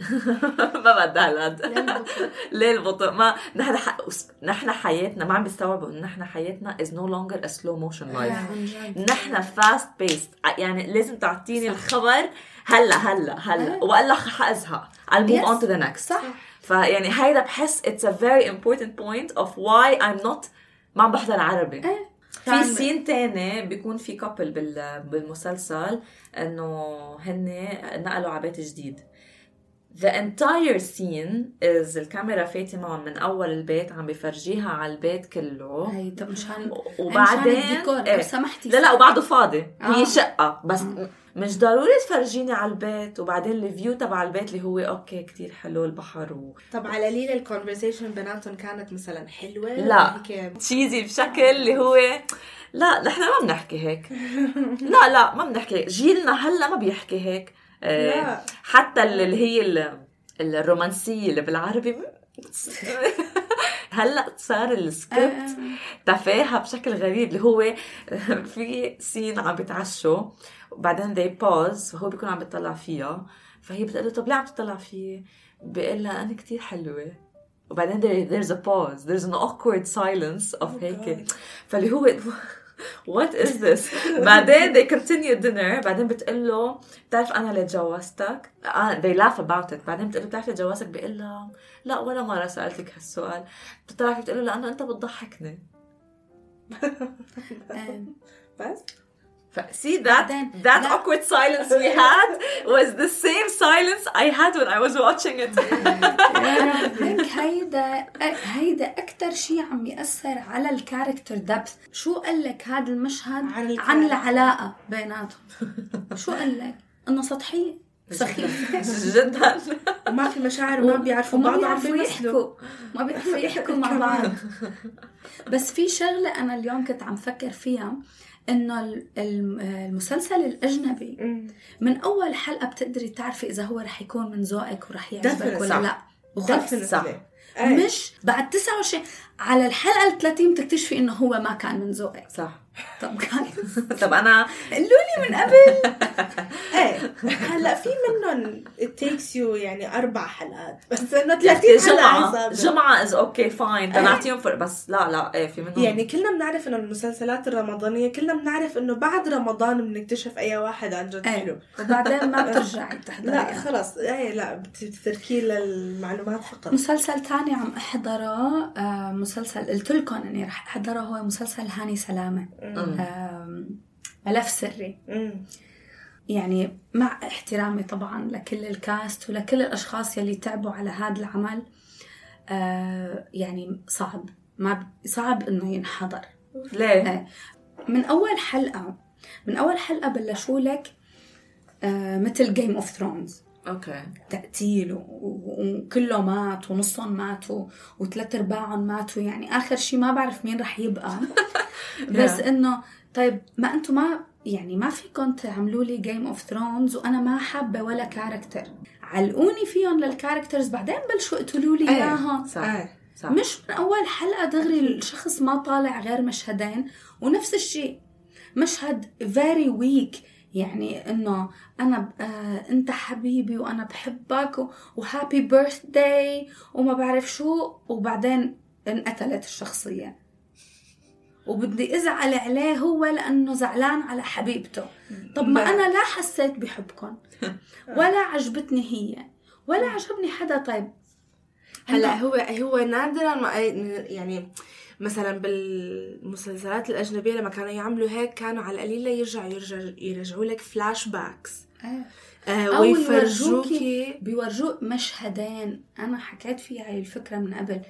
C: ما بدها هالقد ليه البطء ما نحن ح... نحن حياتنا ما عم بيستوعبوا انه نحن حياتنا is no longer a slow motion life.
A: عن جد.
C: نحن fast paced يعني لازم تعطيني الخبر هلا هلا هلا
A: إيه.
C: والا حازهق I'll move
A: Yes.
C: on to the next.
A: صح
C: فيعني هيدا بحس it's a very important point of why I'm not ما عم بحضر عربي
A: إيه.
C: في scene تاني بيكون في couple بال بالمسلسل إنه هن نقلوا على بيت جديد. The entire scene is الكاميرا فاتمة معهم من أول البيت عم بفرجيها على البيت كله
A: هيدا مشان
C: وبعدين
A: مشان الديكور
C: إيه.
A: لو سمحتي
C: لا لا وبعده فاضي
A: آه.
C: هي شقة بس مش ضروري تفرجيني على البيت وبعدين ال view تبع البيت اللي هو أوكي كتير حلو البحر و...
B: طب على ليلى ال conversation بيناتهم كانت مثلا حلوة
C: لا. cheesy بشكل اللي هو لا نحن ما بنحكي هيك لا لا ما بنحكي هيك جيلنا هلأ ما بيحكي هيك آه،. حتى اللي هي ال- الرومانسية اللي بالعربي. هلأ صار السكريبت تفاهة بشكل غريب اللي هو في سين عم بتعشوا وبعدين they pause فهو بيكون عم بيطلع فيها فهي بتقول له طب ليه عم تطلع فيي؟ بيقول لها أنا كتير حلوة. وبعدين there, there's a pause there's an awkward silence of هيك. فاللي هو what is this بعدين they continue dinner. بعدين بتقول له بتعرف أنا اللي تجوزتك? آه they laugh about it. بعدين بتقول له بتعرف اللي تجوزتك بيقول لها لا ولا مرة سألتك هالسؤال. بتطلع بتقول له لأنه أنت بتضحكني.
A: آم،
B: بس.
C: See that
A: بعدين-
C: that
A: لا.
C: awkward silence we had was the same silence I had when I was watching it.
A: هيدا هيدا أكثر شيء عم يأثر على الكاركتر دبث شو قال لك هذا المشهد
B: عن
A: العلاقة. بيناتهم؟ شو قال لك؟ إنه سطحية سخيفة.
C: جدا.
B: وما في مشاعر وما بيعرفوا بعض وعم
A: بيعرفوا يحكوا. ما بيعرفوا يحكوا مع بعض. بس في شغلة أنا اليوم كنت عم فكر فيها. إنه ال- الم- المسلسل
B: الأجنبي.
A: من أول حلقة بتقدري تعرفي إذا هو رح يكون من ذوقك ورح يعجبك. ولا. لا وخلص
C: صح.
B: إيه.
A: مش بعد 29 على الحلقة ال 30 بتكتشفي إنه هو ما كان من ذوقك
C: صح
A: طب
C: طب أنا
A: قولوا لي من قبل.
B: إيه هلأ في منهم takes you يعني أربع حلقات. بس إنه
C: يا
B: 30
C: أختي
B: حلقة
C: جمعة.
B: حساب.
C: جمعة is okay fine تنعطيهم فرق. بس لا لا إيه في منهم.
B: يعني كلنا بنعرف إنه المسلسلات الرمضانية كلنا بنعرف إنه بعد رمضان بنكتشف أي واحد عن جد حلو.
A: إيه وبعدين ما بترجعي تحضري
B: لا خلص إيه لا بتتركيه للمعلومات فقط.
A: مسلسل تاني عم أحضره آه مسلسل قلت لكم إني رح أحضره هو مسلسل هاني سلامة. ملف سري. يعني مع احترامي طبعا لكل الكاست ولكل الأشخاص يلي تعبوا على هذا العمل آه يعني صعب ما صعب إنه ينحضر
C: ليه؟
A: إيه. من أول حلقة من أول حلقة بلشوا لك آه مثل Game of Thrones
C: أوكي.
A: تقتيل وكله مات ونصهم ماتوا وثلاث أرباعهم ماتوا. يعني آخر شيء ما بعرف مين رح يبقى. بس. إنه طيب ما أنتم ما يعني ما فيكم تعملوا لي Game of Thrones وأنا ما حابة ولا character علقوني فيهم لل characters بعدين بلشوا اقتلوا لي
B: إيه.
A: اياهم
C: صح
B: إيه.
C: صح.
A: مش من أول حلقة دغري الشخص ما طالع غير مشهدين. ونفس الشيء مشهد very weak. يعني إنه أنا آه أنت حبيبي وأنا بحبك وهابي بيرث داي وما بعرف شو وبعدين انقتلت الشخصية. وبدي أزعل عليه هو لأنه زعلان على حبيبته. طب ما. أنا لا حسيت بحبكم. ولا عجبتني هي. ولا عجبني حدا. طيب.
B: هلا هو هو نادرا ما يعني مثلا بالمسلسلات الأجنبية لما كانوا يعملوا هيك كانوا على القليلة يرجعوا يرجعوا يرجعوا لك flashbacks
A: آه.
B: آه
A: أو
B: ويفرجوكي.
A: بيورجوك مشهدين. أنا حكيت فيها هاي الفكرة من قبل.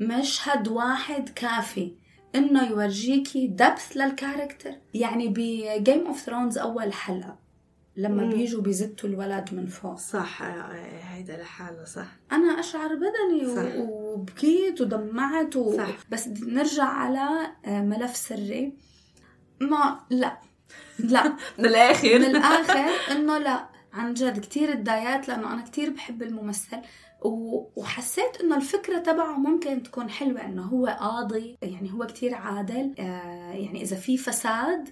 A: مشهد واحد كافي. إنه يورجيكي depth لل character يعني ب Game of Thrones أول حلقة. لما
B: مم.
A: بيجوا بيزتوا الولد من فوق.
B: صح هيدا لحاله صح.
A: أنا أشعر بدني
B: صح.
A: وبكيت ودمعت و...
B: صح.
A: بس نرجع على آه، ملف سري. ما لا. لا.
C: من الآخر.
A: من الآخر إنه لا. عن جد كتير تضايقت لأنه أنا كتير بحب الممثل و- وحسيت إنه الفكرة تبعه ممكن تكون حلوة إنه هو قاضي يعني هو كتير عادل آه يعني إذا في فساد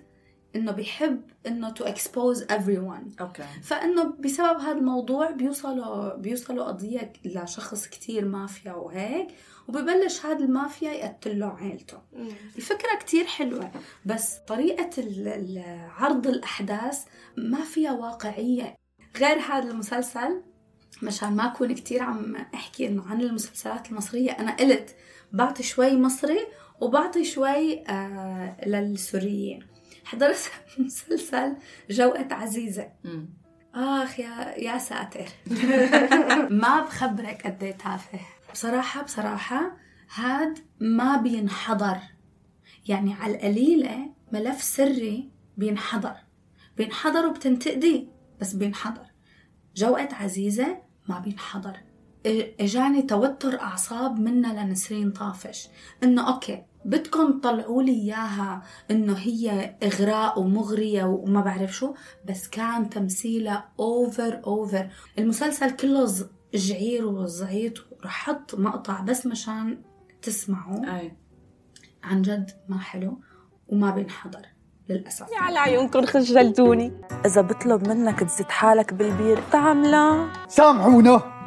A: إنه بيحب إنه to expose everyone.
C: أوكي.
A: فإنه بسبب هذا الموضوع بيوصلوا بيوصلوا قضية لشخص كتير مافيا وهيك وببلش هذا المافيا يقتل له عيلته الفكرة كتير حلوة بس ال- عرض الأحداث ما فيها واقعية. غير هذا المسلسل مشان ما أكون كتير عم أحكي إنه عن المسلسلات المصرية أنا قلت بعطي شوي مصري وبعطي شوي آه للسوريين. حضرت مسلسل جوقة عزيزة. آخ يا يا ساتر. ما بخبرك قد إيه تافه. بصراحة بصراحة هاد ما بينحضر. يعني على القليلة ملف سري بينحضر. بينحضر وبتنتقدي بس بينحضر. جوقة عزيزة ما بينحضر. إجاني توتر أعصاب منا لنسرين طافش. إنه أوكي بدكم تطلعوا لي إياها إنه هي إغراء ومغرية وما بعرف شو بس كان تمثيلها over over المسلسل كله جعير وزعيط ورح أحط مقطع بس مشان تسمعوا.
C: أي.
A: عن جد ما حلو وما بينحضر للأسف.
G: على عيونكم خجلتوني. إذا بطلب منك تزيد حالك بالبير تعملها
D: سامحونا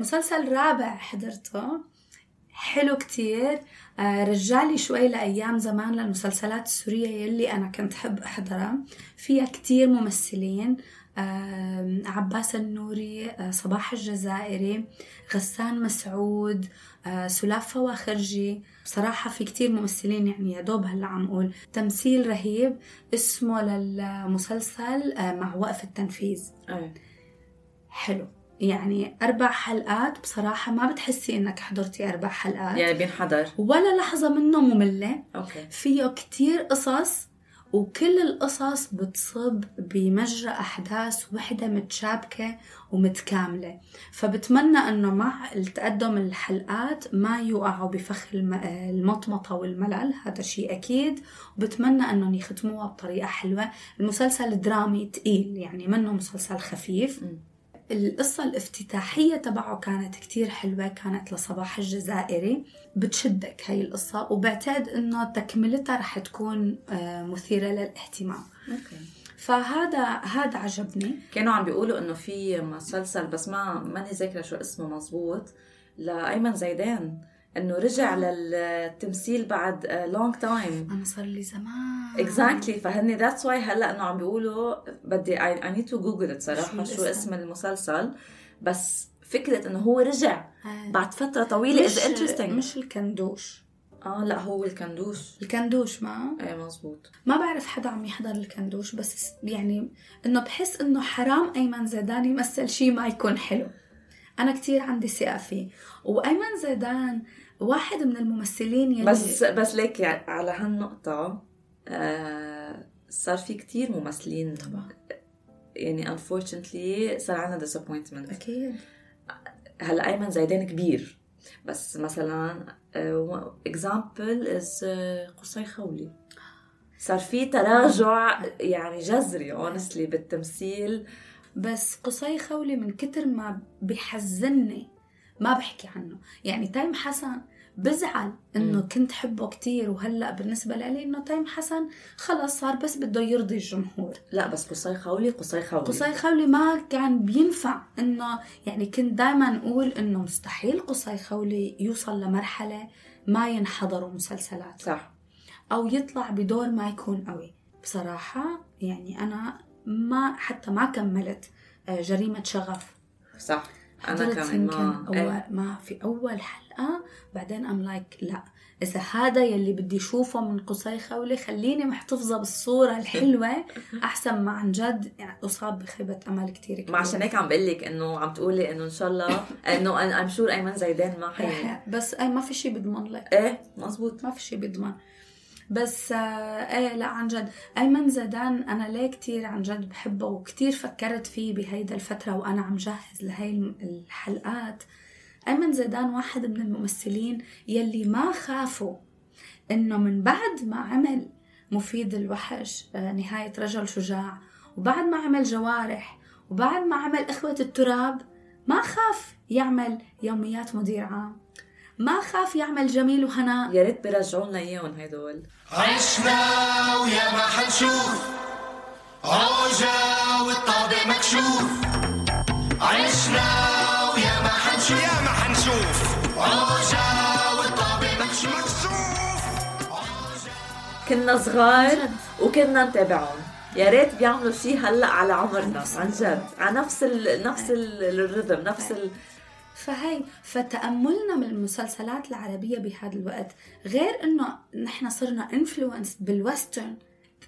A: مسلسل رابع حضرته. حلو كتير. آه، رجالي شوي لأيام زمان للمسلسلات السورية يلي أنا كنت حب أحضرها. فيها كتير ممثلين آه، عباس النوري آه، صباح الجزائري غسان مسعود سلاف فواخرجي. بصراحة في كتير ممثلين يعني يا دوب هلأ عم أقول. تمثيل رهيب اسمه للمسلسل مع وقف التنفيذ.
C: إيه
A: حلو. يعني أربع حلقات بصراحة ما بتحسي إنك حضرتي أربع حلقات.
C: يعني بينحضر.
A: ولا لحظة منه مملة.
C: أوكي.
A: فيه كتير قصص وكل القصص بتصب بمجرى أحداث وحدة متشابكة ومتكاملة. فبتمنى أنه مع التقدم الحلقات ما يوقعوا بفخ الم- المطمطة والملل هذا شيء أكيد. وبتمنى أنهم يختموها بطريقة حلوة. المسلسل درامي تقيل يعني منه مسلسل خفيف.
C: مم.
A: القصة الافتتاحية تبعه كانت كتير حلوة كانت لصباح الجزائري. بتشدك هاي القصة وبعتقد إنه تكملتها رح تكون آه، مثيرة للاهتمام.
C: أوكي.
A: فهذا هذا عجبني.
C: كانوا عم بيقولوا إنه في مسلسل بس ما ماني ذاكرة شو اسمه مزبوط لأيمن زيدان. إنه رجع للتمثيل بعد long time
A: أنا صار لي زمان.
C: exactly فهن that's why هلأ إنه عم بيقولوا بدي I need to Google صراحة
A: شو؟
C: اسم المسلسل. بس فكرة إنه هو رجع
A: آه.
C: بعد فترة طويلة
A: مش
C: is interesting
A: مش الكندوش.
C: آه لأ هو الكندوش.
A: الكندوش ما؟
C: إيه مزبوط
A: ما بعرف حدا عم يحضر الكندوش بس يعني إنه بحس إنه حرام أيمن زيدان يمثل شيء ما يكون حلو. أنا كتير عندي ثقة فيه. وأيمن زيدان واحد من الممثلين يلي
C: بس بس ليك يعني على هالنقطة آه صار في كتير ممثلين
A: طبعا.
C: يعني unfortunately صار عنا disappointment.
A: أكيد.
C: هلا أيمن زيدان كبير بس مثلا example is قصي خولي. صار في تراجع يعني جذري honestly بالتمثيل.
A: بس قصي خولي من كتر ما بحزني ما بحكي عنه. يعني تيم حسن بزعل إنه
C: مم.
A: كنت حبه كتير وهلأ بالنسبة لي إنه تيم حسن خلص صار بس بده يرضي الجمهور.
C: لا بس قصي خولي قصي خولي
A: قصي خولي ما كان بينفع إنه يعني كنت دائما أقول إنه مستحيل قصي خولي يوصل لمرحلة ما ينحضروا مسلسلات.
C: صح.
A: أو يطلع بدور ما يكون قوي. بصراحة يعني أنا ما حتى ما كملت آه، جريمة شغف.
C: صح.
A: أنا
C: كمان ما
A: أول
C: إيه.
A: ما في أول حلقة بعدين I'm like لا. إذا هذا يلي بدي أشوفه من قصي خولي خليني محتفظة بالصورة الحلوة. أحسن ما عن جد يعني أصاب بخيبة أمل كبيرة.
C: ما عشان هيك عم بقول لك إنه عم تقولي إنه إن شاء الله إنه I'm sure أيمن زيدان ما حي
A: بس اي ما في شيء بيضمن لك.
C: إيه مزبوط.
A: ما في شيء بيضمن. بس آه إيه لا عن جد. أيمن زيدان أنا ليه كتير عن جد بحبه وكتير فكرت فيه بهيدا الفترة وأنا عم جهز لهي الحلقات. أيمن زيدان واحد من الممثلين يلي ما خافوا إنه من بعد ما عمل مفيد الوحش آه، نهاية رجل شجاع وبعد ما عمل جوارح وبعد ما عمل إخوة التراب ما خاف يعمل يوميات مدير عام ما خاف يعمل جميل وهناء
C: يا ريت بيرجعوا لنا إياهم هدول
D: عشنا ويا ما حنشوف. عوجة والطابع مكشوف. عشنا ويا ما حنشوف. يا ما حنشوف. عوجة والطابع مكشوف.
C: كنا صغار وكنا نتابعهم. يا ريت بيعملوا شيء هلأ على عمرنا عن جد. على نفس ال نفس ال- الرhythm نفس ال
A: فهي فتأملنا من المسلسلات العربية بهذا الوقت غير إنه نحن صرنا influenced بال Western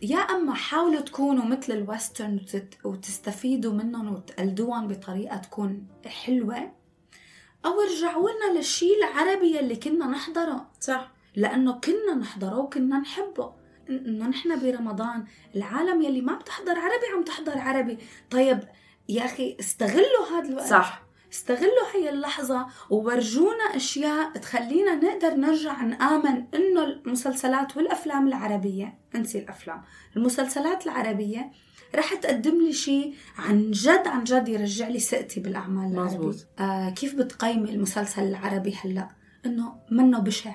A: يا أما حاولوا تكونوا مثل ال Western وتستفيدوا منهم وتقلدوهم بطريقة تكون حلوة. أو ارجعوا لنا للشيء العربي اللي كنا نحضره.
C: صح.
A: لأنه كنا نحضره وكنا نحبه. إنه نحن برمضان العالم يلي ما بتحضر عربي عم تحضر عربي. طيب يا أخي استغلوا هذا الوقت.
C: صح.
A: استغلوا هي اللحظة وورجونا أشياء تخلينا نقدر نرجع نآمن إنه المسلسلات والأفلام العربية انسي الأفلام المسلسلات العربية رح تقدم لي شيء عن جد عن جد يرجع لي ثقتي بالأعمال العربية.
C: مزبوط.
A: آه كيف بتقيمي المسلسل العربي هلأ؟ إنه منه بشع.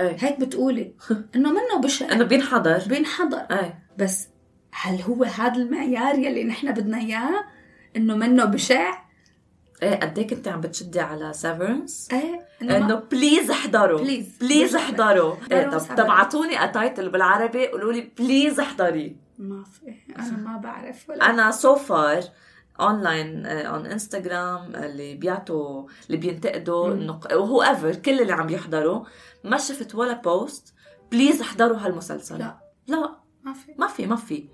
C: إيه.
A: هيك بتقولي. إنه منه بشع.
C: إنه بينحضر.
A: بينحضر.
C: إيه.
A: بس هل هو هذا المعيار يلي نحن بدنا إياه؟ إنه منه بشع؟
C: إيه قد إيه كنت عم بتشدي على Severance
A: إيه
C: إنه please احضروا.
A: Please.
C: please احضروا. إيه، طب. اعطوني title بالعربي قولوا لي please احضري.
A: ما في أنا ما بعرف ولا
C: أنا so far online on Instagram اللي بيعطوا اللي بينتقدوا إنه whoever كل اللي عم يحضروا. ما شفت ولا بوست please احضروا هالمسلسل.
A: لا.
C: لا.
A: ما في.
C: ما في ما في.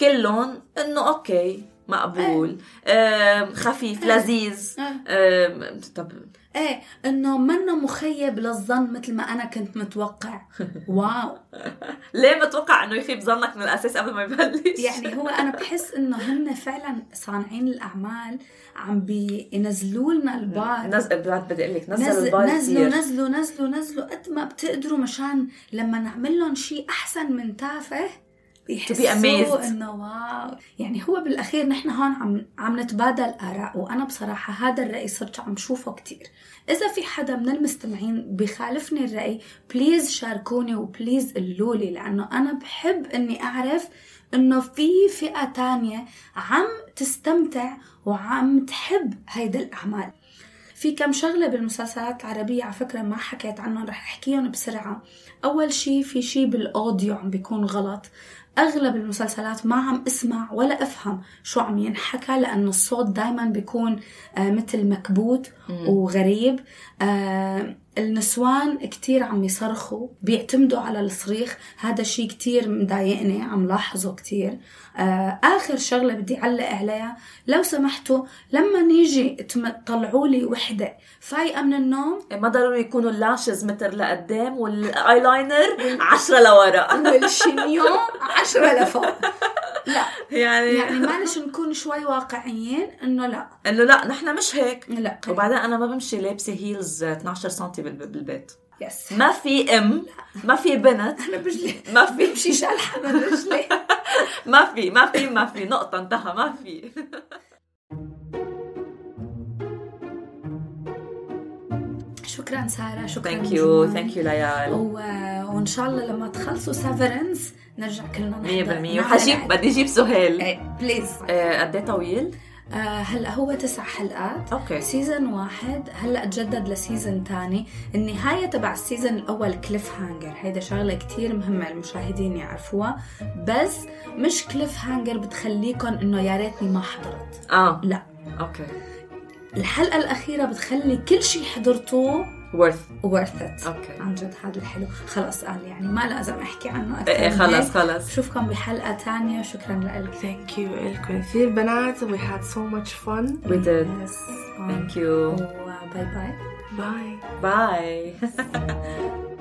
C: كلهم إنه okay مقبول. آم، خفيف لذيذ.
A: إيه.
C: طب
A: إيه إنه منه مخيب للظن مثل ما أنا كنت متوقع. wow.
C: ليه متوقع إنه يخيب ظنك من الأساس قبل ما يبلش؟
A: يعني هو أنا بحس إنه هن فعلا صانعين الأعمال عم بينزلوا لنا البار.
C: نز... بعد بدي أقول لك نزلوا
A: نزل
C: البار
A: نزلوا نزلوا نزلوا نزلوا قد ما بتقدروا مشان لما نعمل لهم شيء أحسن من تافه بيحسوا. إنه wow. يعني هو بالأخير نحن هون عم عم نتبادل آراء وأنا بصراحة هذا الرأي صرت عم شوفه كتير. إذا في حدا من المستمعين بخالفني الرأي please شاركوني و please قولوا لي لأنه أنا بحب إني أعرف إنه في فئة تانية عم تستمتع وعم تحب هيدا الأعمال. في كم شغلة بالمسلسلات العربية على فكرة ما حكيت عنهم رح أحكيهم بسرعة. أول شي في شي بالأوديو عم بيكون غلط. أغلب المسلسلات ما عم أسمع ولا أفهم شو عم ينحكى لأنه الصوت دايما بيكون آه مثل مكبوت وغريب. آه النسوان كتير عم يصرخوا بيعتمدوا على الصريخ. هذا شيء كتير مضايقني عم لاحظه كتير. آه آخر شغلة بدي علق عليها. لو سمحتوا لما نيجي تطلعوا لي وحدة فايقة من النوم.
C: ما ضروري يكونوا اللاشز متر لقدام والايلاينر عشرة لورا.
A: والشينيون عشرة لفوق. لا.
C: يعني,
A: يعني معلش نكون شوي واقعيين إنه لا.
C: إنه لا نحن مش هيك.
A: لا.
C: وبعدين أنا ما بمشي لابسة heels 12 سم بالبيت.
A: yes
C: ما في ام ما في بنت.
A: أنا برجلي.
C: ما في
A: بمشي شلحة من رجلي.
C: ما في ما في ما في. نقطة انتهى ما في.
A: شكرا سارة شكرا
C: thank
A: you.
C: thank you ليال.
A: وإن شاء الله لما تخلصوا Severance نرجع كلنا نحضر.
C: 100% وحجيب بدي أجيب سهيل.
A: إيه please
C: آه، قد إيه طويل؟
A: آه هلا هو تسع حلقات.
C: okay.
A: season واحد. هلا تجدد ل season تاني. النهاية تبع ال season الأول cliffhanger هيدا شغلة كتير مهمة المشاهدين يعرفوها. بس مش cliffhanger بتخليكم إنه يا ريتني ما حضرت.
C: آه.
A: لا.
C: okay.
A: الحلقة الأخيرة بتخلي كل شيء حضرتوه
C: worth
A: worth it.
C: okay
A: عن جد هذا الحلو. خلاص قال يعني ما لازم أحكي عنه أكثر
C: إيه
A: إيه،
C: خلص. خلص
A: بشوفكم بحلقة تانية. شكرا لك.
B: Thank you لكم كثير بنات. We had so much fun.
C: We did.
A: Yes.
C: thank you.
A: bye bye
B: bye.
C: Bye.